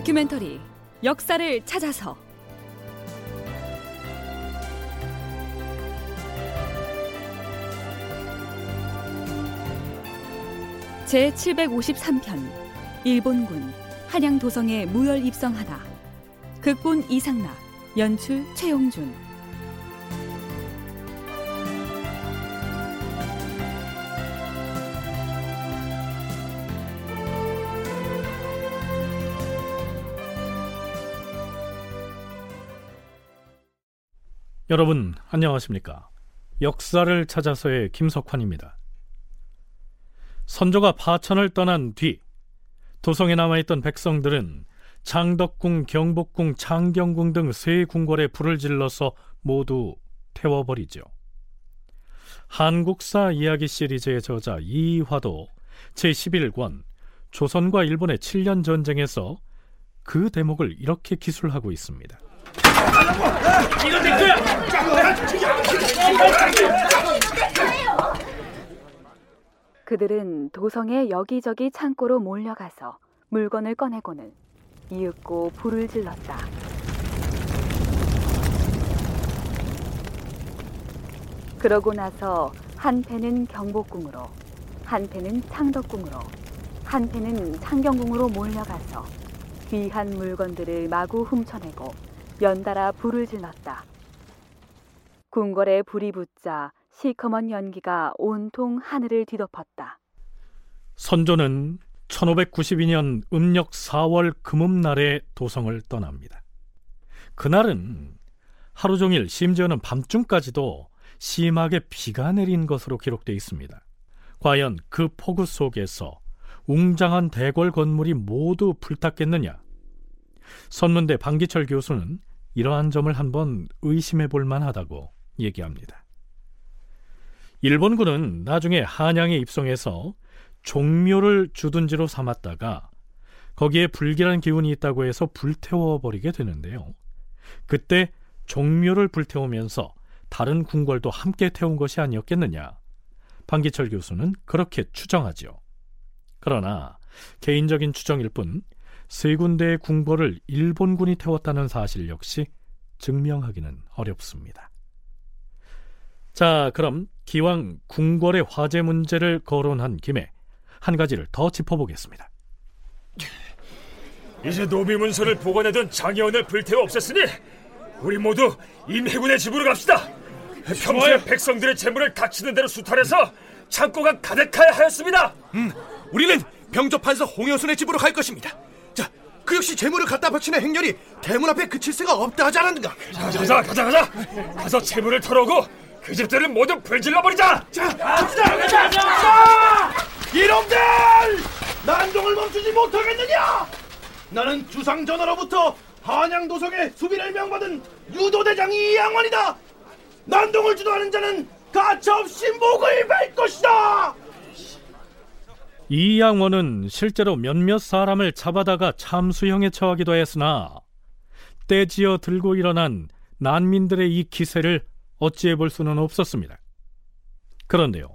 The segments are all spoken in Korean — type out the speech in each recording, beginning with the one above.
다큐멘터리 역사를 찾아서. 제 753편 일본군 한양 도성에 무혈 입성하다. 극본 이상락 연출 최용준 여러분 안녕하십니까? 역사를 찾아서의 김석환입니다. 선조가 파천을 떠난 뒤 도성에 남아있던 백성들은 장덕궁, 경복궁, 창경궁 등 세 궁궐에 불을 질러서 모두 태워버리죠. 한국사 이야기 시리즈의 저자 이화도 제11권 조선과 일본의 7년 전쟁에서 그 대목을 이렇게 기술하고 있습니다. 이건 내 거야! 그들은 도성의 여기저기 창고로 몰려가서 물건을 꺼내고는 이윽고 불을 질렀다. 그러고 나서 한 패는 경복궁으로, 한 패는 창덕궁으로, 한 패는 창경궁으로 몰려가서 귀한 물건들을 마구 훔쳐내고 연달아 불을 질렀다. 궁궐에 불이 붙자 시커먼 연기가 온통 하늘을 뒤덮었다. 선조는 1592년 음력 4월 금음날에 도성을 떠납니다. 그날은 하루 종일 심지어는 밤중까지도 심하게 비가 내린 것으로 기록되어 있습니다. 과연 그 폭우 속에서 웅장한 대궐 건물이 모두 불탔겠느냐? 선문대 방기철 교수는 이러한 점을 한번 의심해 볼 만하다고 얘기합니다. 일본군은 나중에 한양에 입성해서 종묘를 주둔지로 삼았다가 거기에 불길한 기운이 있다고 해서 불태워 버리게 되는데요. 그때 종묘를 불태우면서 다른 궁궐도 함께 태운 것이 아니었겠느냐. 방기철 교수는 그렇게 추정하지요. 그러나 개인적인 추정일 뿐 세 군데의 궁궐을 일본군이 태웠다는 사실 역시 증명하기는 어렵습니다. 자, 그럼 기왕 궁궐의 화재 문제를 거론한 김에 한 가지를 더 짚어보겠습니다. 이제 노비 문서를 보관하던 장애원을 불태워 없앴으니 우리 모두 임해군의 집으로 갑시다. 평소에 백성들의 재물을 닥치는 대로 수탈해서 창고가 가득하여 하였습니다. 음, 우리는 병조판서 홍여순의 집으로 갈 것입니다. 자, 그 역시 재물을 갖다 바치는 행렬이 대문 앞에 그칠 새가 없다 하지 않았는가? 가자, 가자, 가자, 가자. 가서 재물을 털어오고 그 집들을 모두 불질러 버리자. 자, 갑시다, 가자, 가자. 이놈들! 난동을 멈추지 못하겠느냐? 나는 주상 전하로부터 한양 도성의 수비를 명받은 유도 대장 이양원이다. 난동을 주도하는 자는 가차없이 목을 벨 것이다. 이 양원은 실제로 몇몇 사람을 잡아다가 참수형에 처하기도 했으나 떼지어 들고 일어난 난민들의 이 기세를 어찌해 볼 수는 없었습니다. 그런데요,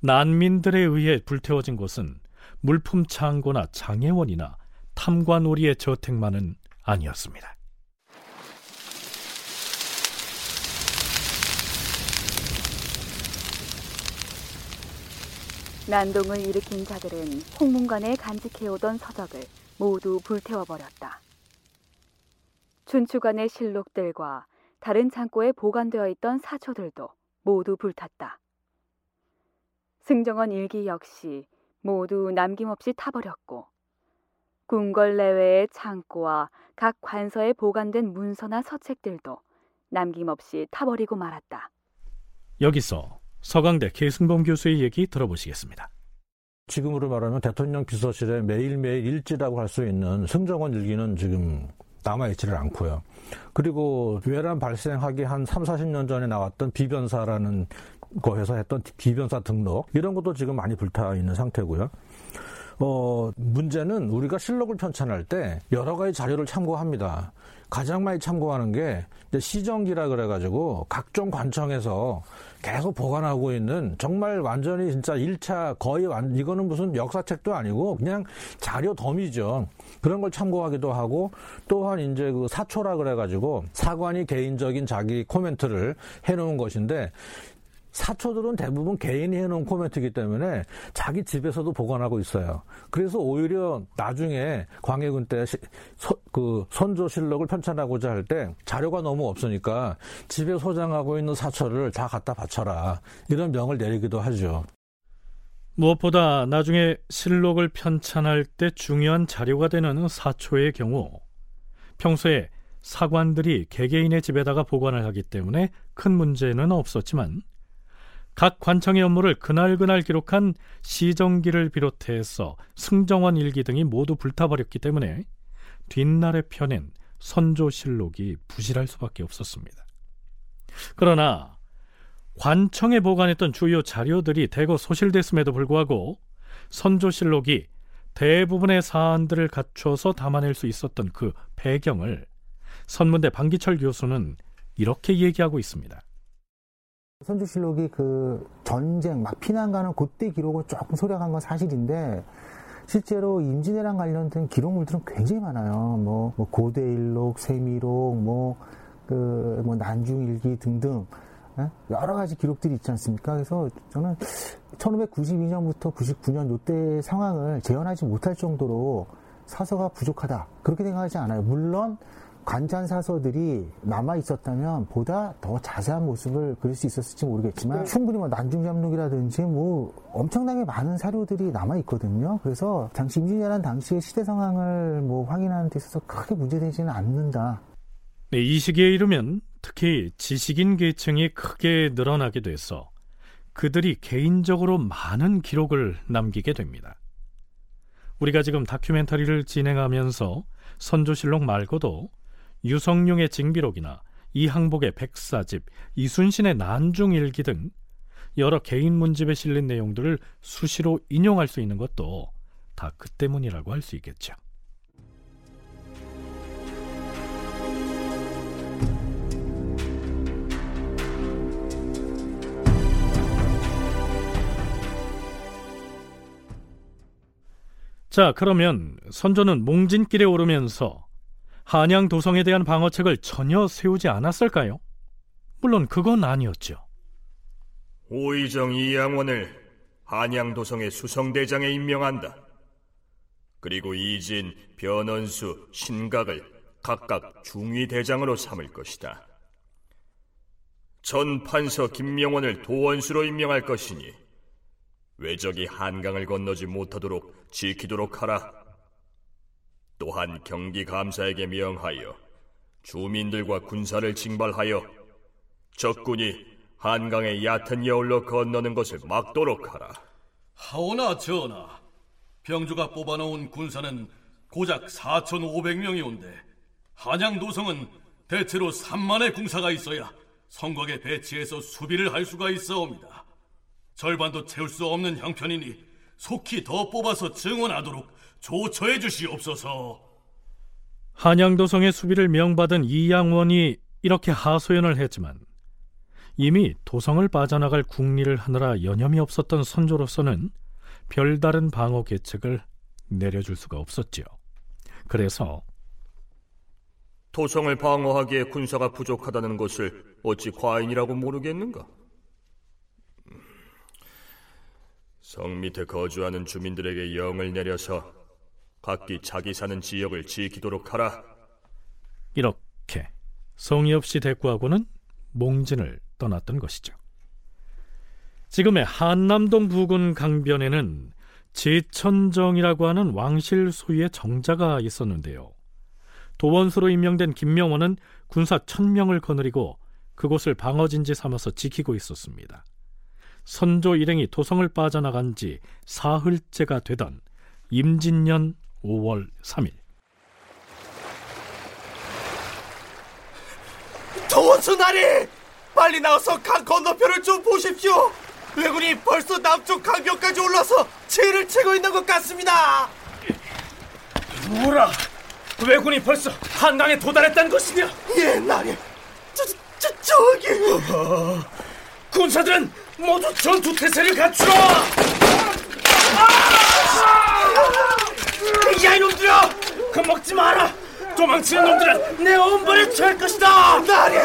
난민들에 의해 불태워진 곳은 물품 창고나 장애원이나 탐관오리의 저택만은 아니었습니다. 난동을 일으킨 자들은 홍문관에 간직해오던 서적을 모두 불태워버렸다. 춘추관의 실록들과 다른 창고에 보관되어 있던 사초들도 모두 불탔다. 승정원 일기 역시 모두 남김없이 타버렸고 궁궐 내외의 창고와 각 관서에 보관된 문서나 서책들도 남김없이 타버리고 말았다. 여기서 서강대 계승범 교수의 얘기 들어보시겠습니다. 지금으로 말하면 대통령 비서실에 매일매일 일지라고 할 수 있는 승정원 일기는 지금 남아있지를 않고요. 그리고 외란 발생하기 한 3, 40년 전에 나왔던 비변사라는 거에서 했던 비변사 등록 이런 것도 지금 많이 불타 있는 상태고요. 어, 문제는 우리가 실록을 편찬할 때 여러 가지 자료를 참고합니다. 가장 많이 참고하는 게 시정기라 그래가지고 각종 관청에서 계속 보관하고 있는 정말 완전히 진짜 1차 거의 완, 이거는 무슨 역사책도 아니고 그냥 자료 덤이죠. 그런 걸 참고하기도 하고 또한 이제 그 사초라 그래가지고 사관이 개인적인 자기 코멘트를 해놓은 것인데 사초들은 대부분 개인이 해놓은 코멘트이기 때문에 자기 집에서도 보관하고 있어요. 그래서 오히려 나중에 광해군 때 그 선조실록을 편찬하고자 할 때 자료가 너무 없으니까 집에 소장하고 있는 사초를 다 갖다 바쳐라 이런 명을 내리기도 하죠. 무엇보다 나중에 실록을 편찬할 때 중요한 자료가 되는 사초의 경우 평소에 사관들이 개개인의 집에다가 보관을 하기 때문에 큰 문제는 없었지만 각 관청의 업무를 그날그날 기록한 시정기를 비롯해서 승정원 일기 등이 모두 불타버렸기 때문에 뒷날에 펴낸 선조실록이 부실할 수밖에 없었습니다. 그러나 관청에 보관했던 주요 자료들이 대거 소실됐음에도 불구하고 선조실록이 대부분의 사안들을 갖춰서 담아낼 수 있었던 그 배경을 선문대 방기철 교수는 이렇게 얘기하고 있습니다. 선주실록이 그 전쟁 막 피난 가는 그때 기록을 조금 소략한 건 사실인데 실제로 임진왜란 관련된 기록물들은 굉장히 많아요. 뭐, 뭐 고대일록, 세미록, 뭐 그, 뭐 난중일기 등등 예? 여러 가지 기록들이 있지 않습니까? 그래서 저는 1592년부터 99년 요때 상황을 재현하지 못할 정도로 사서가 부족하다 그렇게 생각하지 않아요. 물론 관찬 사서들이 남아 있었다면 보다 더 자세한 모습을 그릴 수 있었을지 모르겠지만 네. 충분히 뭐 난중잡록이라든지 뭐 엄청나게 많은 사료들이 남아 있거든요. 그래서 당시 임진왜란 당시의 시대 상황을 뭐 확인하는 데 있어서 크게 문제되지는 않는다. 네, 이 시기에 이르면 특히 지식인 계층이 크게 늘어나게 돼서 그들이 개인적으로 많은 기록을 남기게 됩니다. 우리가 지금 다큐멘터리를 진행하면서 선조실록 말고도 유성룡의 징비록이나 이항복의 백사집, 이순신의 난중일기 등 여러 개인 문집에 실린 내용들을 수시로 인용할 수 있는 것도 다 그 때문이라고 할 수 있겠죠. 자, 그러면 선조는 몽진길에 오르면서 한양 도성에 대한 방어책을 전혀 세우지 않았을까요? 물론 그건 아니었죠. 오이정 이양원을 한양 도성의 수성대장에 임명한다. 그리고 이진, 변원수, 신각을 각각 중위대장으로 삼을 것이다. 전 판서 김명원을 도원수로 임명할 것이니 외적이 한강을 건너지 못하도록 지키도록 하라. 또한 경기 감사에게 명하여 주민들과 군사를 징발하여 적군이 한강의 얕은 여울로 건너는 것을 막도록 하라. 하오나 전하, 병주가 뽑아놓은 군사는 고작 4,500명이 온데 한양 도성은 대체로 3만의 궁사가 있어야 성곽에 배치해서 수비를 할 수가 있어옵니다. 절반도 채울 수 없는 형편이니 속히 더 뽑아서 증원하도록 조처해 주시옵소서. 한양도성의 수비를 명받은 이양원이 이렇게 하소연을 했지만 이미 도성을 빠져나갈 국리를 하느라 여념이 없었던 선조로서는 별다른 방어 계책을 내려줄 수가 없었지요. 그래서 도성을 방어하기에 군사가 부족하다는 것을 어찌 과인이라고 모르겠는가? 성 밑에 거주하는 주민들에게 영을 내려서 각기 자기 사는 지역을 지키도록 하라. 이렇게 성의 없이 대꾸하고는 몽진을 떠났던 것이죠. 지금의 한남동 부근 강변에는 제천정이라고 하는 왕실 소유의 정자가 있었는데요. 도원수로 임명된 김명원은 군사 천명을 거느리고 그곳을 방어진지 삼아서 지키고 있었습니다. 선조 일행이 도성을 빠져나간 지 사흘째가 되던 임진년 5월 3일 도원수 나리! 빨리 나와서 강 건너편을 좀 보십시오! 왜군이 벌써 남쪽 강변까지 올라서 채를 채고 있는 것 같습니다! 뭐라? 왜군이 벌써 한강에 도달했다는 것이냐? 예, 나리! 저, 저, 저기! 어, 군사들은 모두 전투 태세를 갖추어! 야 이놈들아! 겁먹지 마라! 도망치는 놈들은 내 엄벌에 처할 것이다! 나리!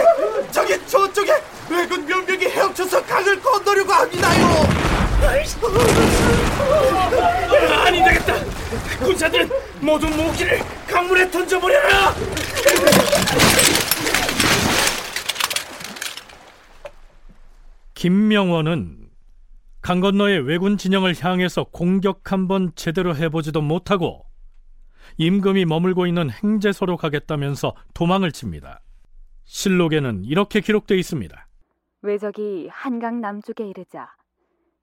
저기 저쪽에 왜군 병력이 헤엄쳐서 강을 건너려고 합니다요! 아니 되겠다! 군사들은 모두 무기를 강물에 던져버려라! 김명원은 강 건너의 왜군 진영을 향해서 공격 한번 제대로 해보지도 못하고 임금이 머물고 있는 행제소로 가겠다면서 도망을 칩니다. 실록에는 이렇게 기록되어 있습니다. 왜적이 한강 남쪽에 이르자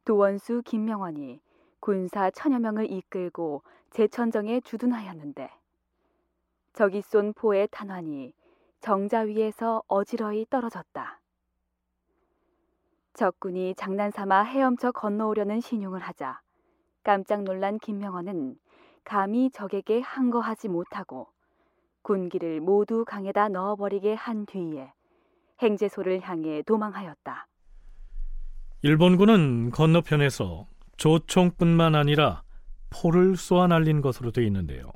도원수 김명원이 군사 천여 명을 이끌고 제천정에 주둔하였는데 적이 쏜 포의 탄환이 정자 위에서 어지러이 떨어졌다. 적군이 장난삼아 헤엄쳐 건너오려는 신용을 하자 깜짝 놀란 김명원은 감히 적에게 항거하지 못하고 군기를 모두 강에다 넣어버리게 한 뒤에 행제소를 향해 도망하였다. 일본군은 건너편에서 조총뿐만 아니라 포를 쏘아 날린 것으로 되어 있는데요.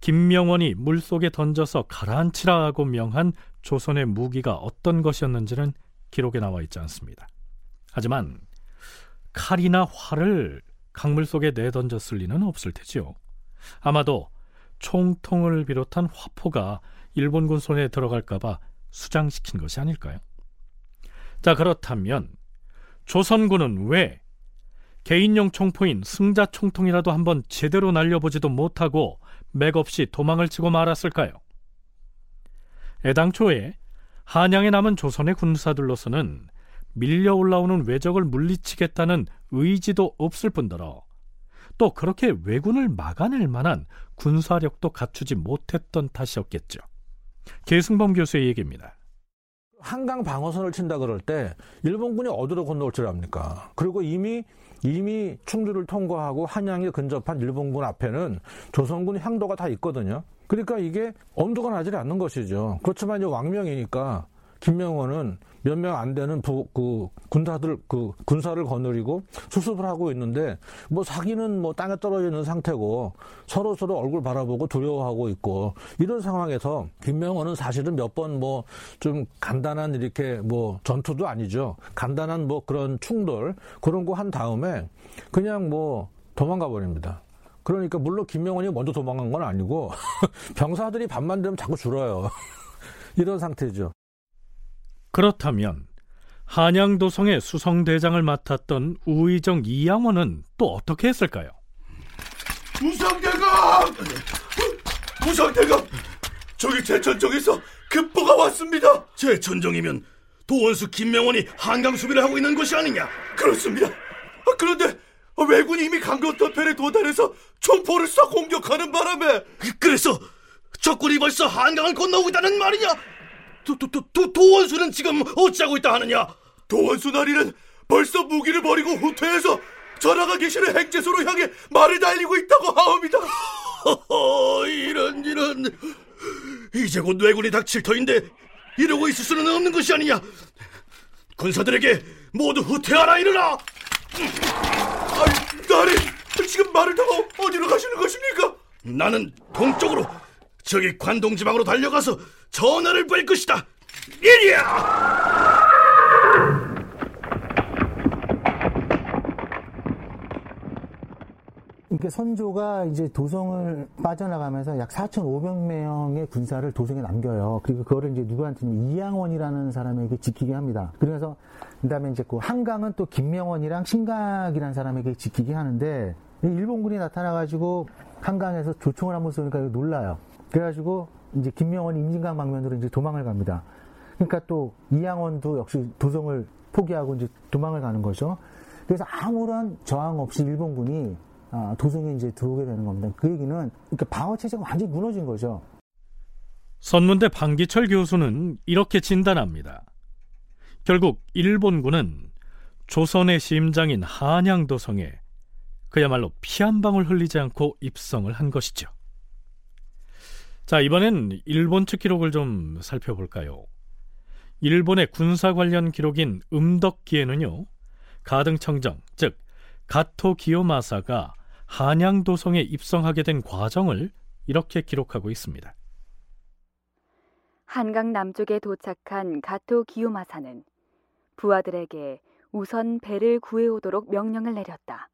김명원이 물속에 던져서 가라앉히라 하고 명한 조선의 무기가 어떤 것이었는지는 기록에 나와 있지 않습니다. 하지만 칼이나 활을 강물 속에 내던졌을 리는 없을 테지요. 아마도 총통을 비롯한 화포가 일본군 손에 들어갈까봐 수장시킨 것이 아닐까요? 자, 그렇다면 조선군은 왜 개인용 총포인 승자 총통이라도 한번 제대로 날려보지도 못하고 맥없이 도망을 치고 말았을까요? 애당초에 한양에 남은 조선의 군사들로서는 밀려 올라오는 왜적을 물리치겠다는 의지도 없을 뿐더러 또 그렇게 왜군을 막아낼 만한 군사력도 갖추지 못했던 탓이었겠죠. 계승범 교수의 얘기입니다. 한강 방어선을 친다 그럴 때 일본군이 어디로 건너올 줄 압니까? 그리고 이미 이미 충주를 통과하고 한양에 근접한 일본군 앞에는 조선군 향도가 다 있거든요. 그러니까 이게 엄두가 나지 않는 것이죠. 그렇지만 이제 왕명이니까 김명원은 몇 명 안 되는 부, 그 군사들 그 군사를 거느리고 수습을 하고 있는데 뭐 사기는 뭐 땅에 떨어져 있는 상태고 서로 서로 얼굴 바라보고 두려워하고 있고 이런 상황에서 김명원은 사실은 몇 번 뭐 좀 간단한 이렇게 뭐 전투도 아니죠 간단한 뭐 그런 충돌 그런 거 한 다음에 그냥 뭐 도망가 버립니다. 그러니까 물론 김명원이 먼저 도망간 건 아니고 병사들이 밤만 되면 자꾸 줄어요. 이런 상태죠. 그렇다면 한양도성의 수성대장을 맡았던 우의정 이양원은 또 어떻게 했을까요? 우상대감! 우상대감! 저기 제천정에서 급보가 왔습니다. 제천정이면 도원수 김명원이 한강 수비를 하고 있는 것이 아니냐? 그렇습니다. 아, 그런데 왜군이 이미 강건터편에 도달해서 총포를 쏴 공격하는 바람에 그래서 적군이 벌써 한강을 건너고 있다는 말이냐? 도, 도, 도, 도, 도원수는 지금 어찌하고 있다 하느냐? 도원수 나리는 벌써 무기를 버리고 후퇴해서 전하가 계시는 행제소로 향해 말을 달리고 있다고 하옵니다. 허허, 이런 이런 이제 곧 뇌군이 닥칠 터인데 이러고 있을 수는 없는 것이 아니냐? 군사들에게 모두 후퇴하라 이르라. 아, 나리 지금 말을 타고 어디로 가시는 것입니까? 나는 동쪽으로 저기 관동지방으로 달려가서 전하를 뺄 것이다. 이리야! 이렇게 선조가 이제 도성을 빠져나가면서 약 4,500명의 군사를 도성에 남겨요. 그리고 그거를 이제 누구한테 이양원이라는 사람에게 지키게 합니다. 그래서 그다음에 이제 그 한강은 또 김명원이랑 신각이라는 사람에게 지키게 하는데 일본군이 나타나가지고 한강에서 조총을 한번 쏘니까 놀라요. 그래가지고 이제 김명원이 임진강 방면으로 이제 도망을 갑니다. 그러니까 또 이양원도 역시 도성을 포기하고 이제 도망을 가는 거죠. 그래서 아무런 저항 없이 일본군이 아, 도성에 이제 들어오게 되는 겁니다. 그 얘기는 그러니까 방어 체제가 완전히 무너진 거죠. 선문대 방기철 교수는 이렇게 진단합니다. 결국 일본군은 조선의 심장인 한양도성에 그야말로 피 한 방울 흘리지 않고 입성을 한 것이죠. 자, 이번엔 일본 측 기록을 좀 살펴볼까요? 일본의 군사 관련 기록인 음덕기에는요. 가등청정, 즉 가토 기요마사가 한양도성에 입성하게 된 과정을 이렇게 기록하고 있습니다. 한강 남쪽에 도착한 가토 기요마사는 부하들에게 우선 배를 구해오도록 명령을 내렸다.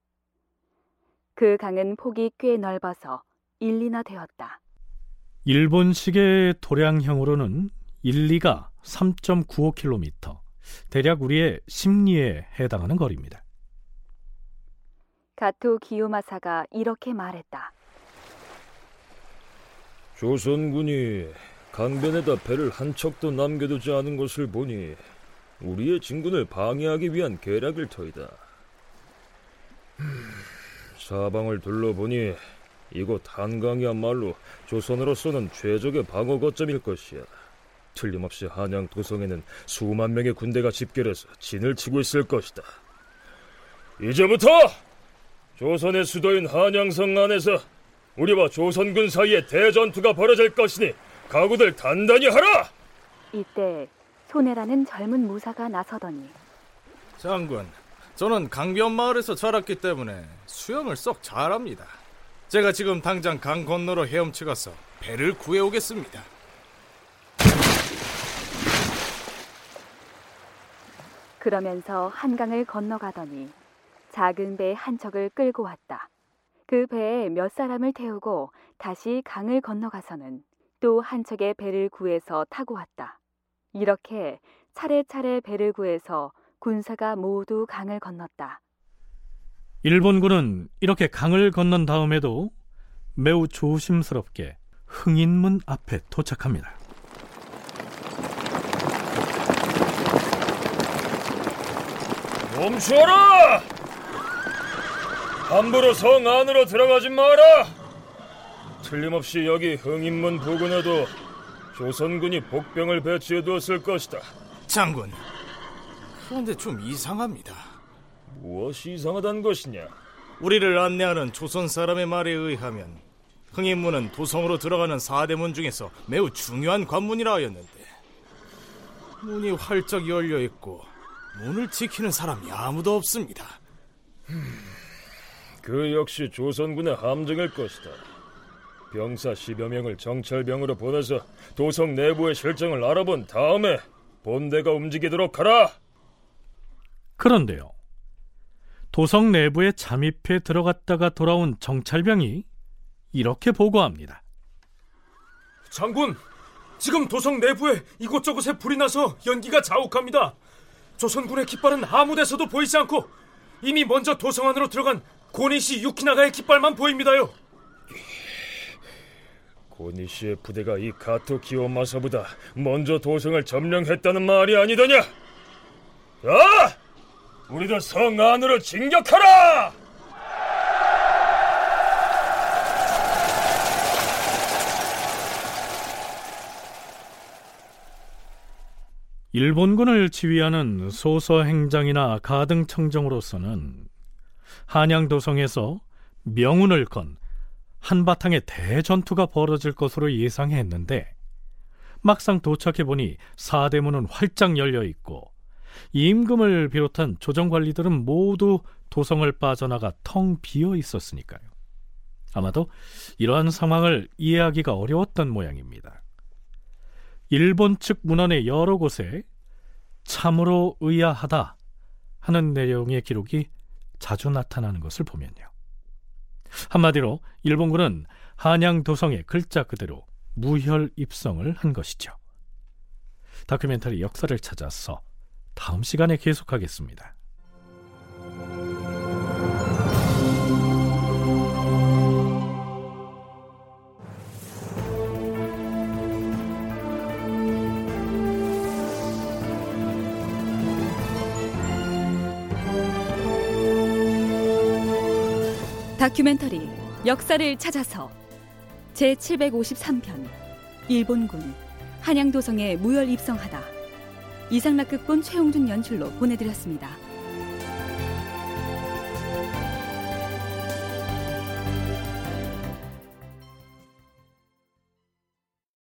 그 강은 폭이 꽤 넓어서 1리나 되었다. 일본식의 도량형으로는 1리가 3.95km, 대략 우리의 10리에 해당하는 거리입니다. 가토 기요마사가 이렇게 말했다. 조선군이 강변에다 배를 한 척도 남겨두지 않은 것을 보니 우리의 진군을 방해하기 위한 계략일 터이다. 사방을 둘러보니 이곳 한강이야말로 조선으로서는 최적의 방어 거점일 것이야. 틀림없이 한양 도성에는 수만 명의 군대가 집결해서 진을 치고 있을 것이다. 이제부터 조선의 수도인 한양성 안에서 우리와 조선군 사이에 대전투가 벌어질 것이니 각오들 단단히 하라! 이때 소내라는 젊은 무사가 나서더니 장군, 저는 강변 마을에서 자랐기 때문에 수영을 썩 잘합니다. 제가 지금 당장 강 건너로 헤엄쳐 가서 배를 구해 오겠습니다. 그러면서 한강을 건너가더니 작은 배 한 척을 끌고 왔다. 그 배에 몇 사람을 태우고 다시 강을 건너가서는 또 한 척의 배를 구해서 타고 왔다. 이렇게 차례차례 배를 구해서 군사가 모두 강을 건넜다. 일본군은 이렇게 강을 건넌 다음에도 매우 조심스럽게 흥인문 앞에 도착합니다. 멈추어라! 함부로 성 안으로 들어가지 마라! 틀림없이 여기 흥인문 부근에도 조선군이 복병을 배치해 두었을 것이다. 장군, 그런데 좀 이상합니다. 무엇이 이상하단 것이냐? 우리를 안내하는 조선 사람의 말에 의하면 흥인문은 도성으로 들어가는 사대문 중에서 매우 중요한 관문이라 하였는데 문이 활짝 열려 있고 문을 지키는 사람이 아무도 없습니다. 그 역시 조선군의 함정일 것이다. 병사 10여 명을 정찰병으로 보내서 도성 내부의 실정을 알아본 다음에 본대가 움직이도록 하라. 그런데요. 도성 내부에 잠입해 들어갔다가 돌아온 정찰병이 이렇게 보고합니다. 장군, 지금 도성 내부에 이곳저곳에 불이 나서 연기가 자욱합니다. 조선군의 깃발은 아무 데서도 보이지 않고 이미 먼저 도성 안으로 들어간 고니시 유키나가의 깃발만 보입니다요. 고니시의 부대가 이 가토 기요마사보다 먼저 도성을 점령했다는 말이 아니더냐? 자, 우리도 성 안으로 진격하라! 일본군을 지휘하는 소서행장이나 가등청정으로서는 한양도성에서 명운을 건 한바탕의 대전투가 벌어질 것으로 예상했는데 막상 도착해 보니 사대문은 활짝 열려 있고 임금을 비롯한 조정 관리들은 모두 도성을 빠져나가 텅 비어 있었으니까요. 아마도 이러한 상황을 이해하기가 어려웠던 모양입니다. 일본 측 문헌의 여러 곳에 참으로 의아하다 하는 내용의 기록이 자주 나타나는 것을 보면요. 한마디로 일본군은 한양 도성의 글자 그대로 무혈 입성을 한 것이죠. 다큐멘터리 역사를 찾아서 다음 시간에 계속하겠습니다. 다큐멘터리 역사를 찾아서 제 753편 일본군 한양도성에 무혈 입성하다 이상락극본 최홍준 연출로 보내드렸습니다.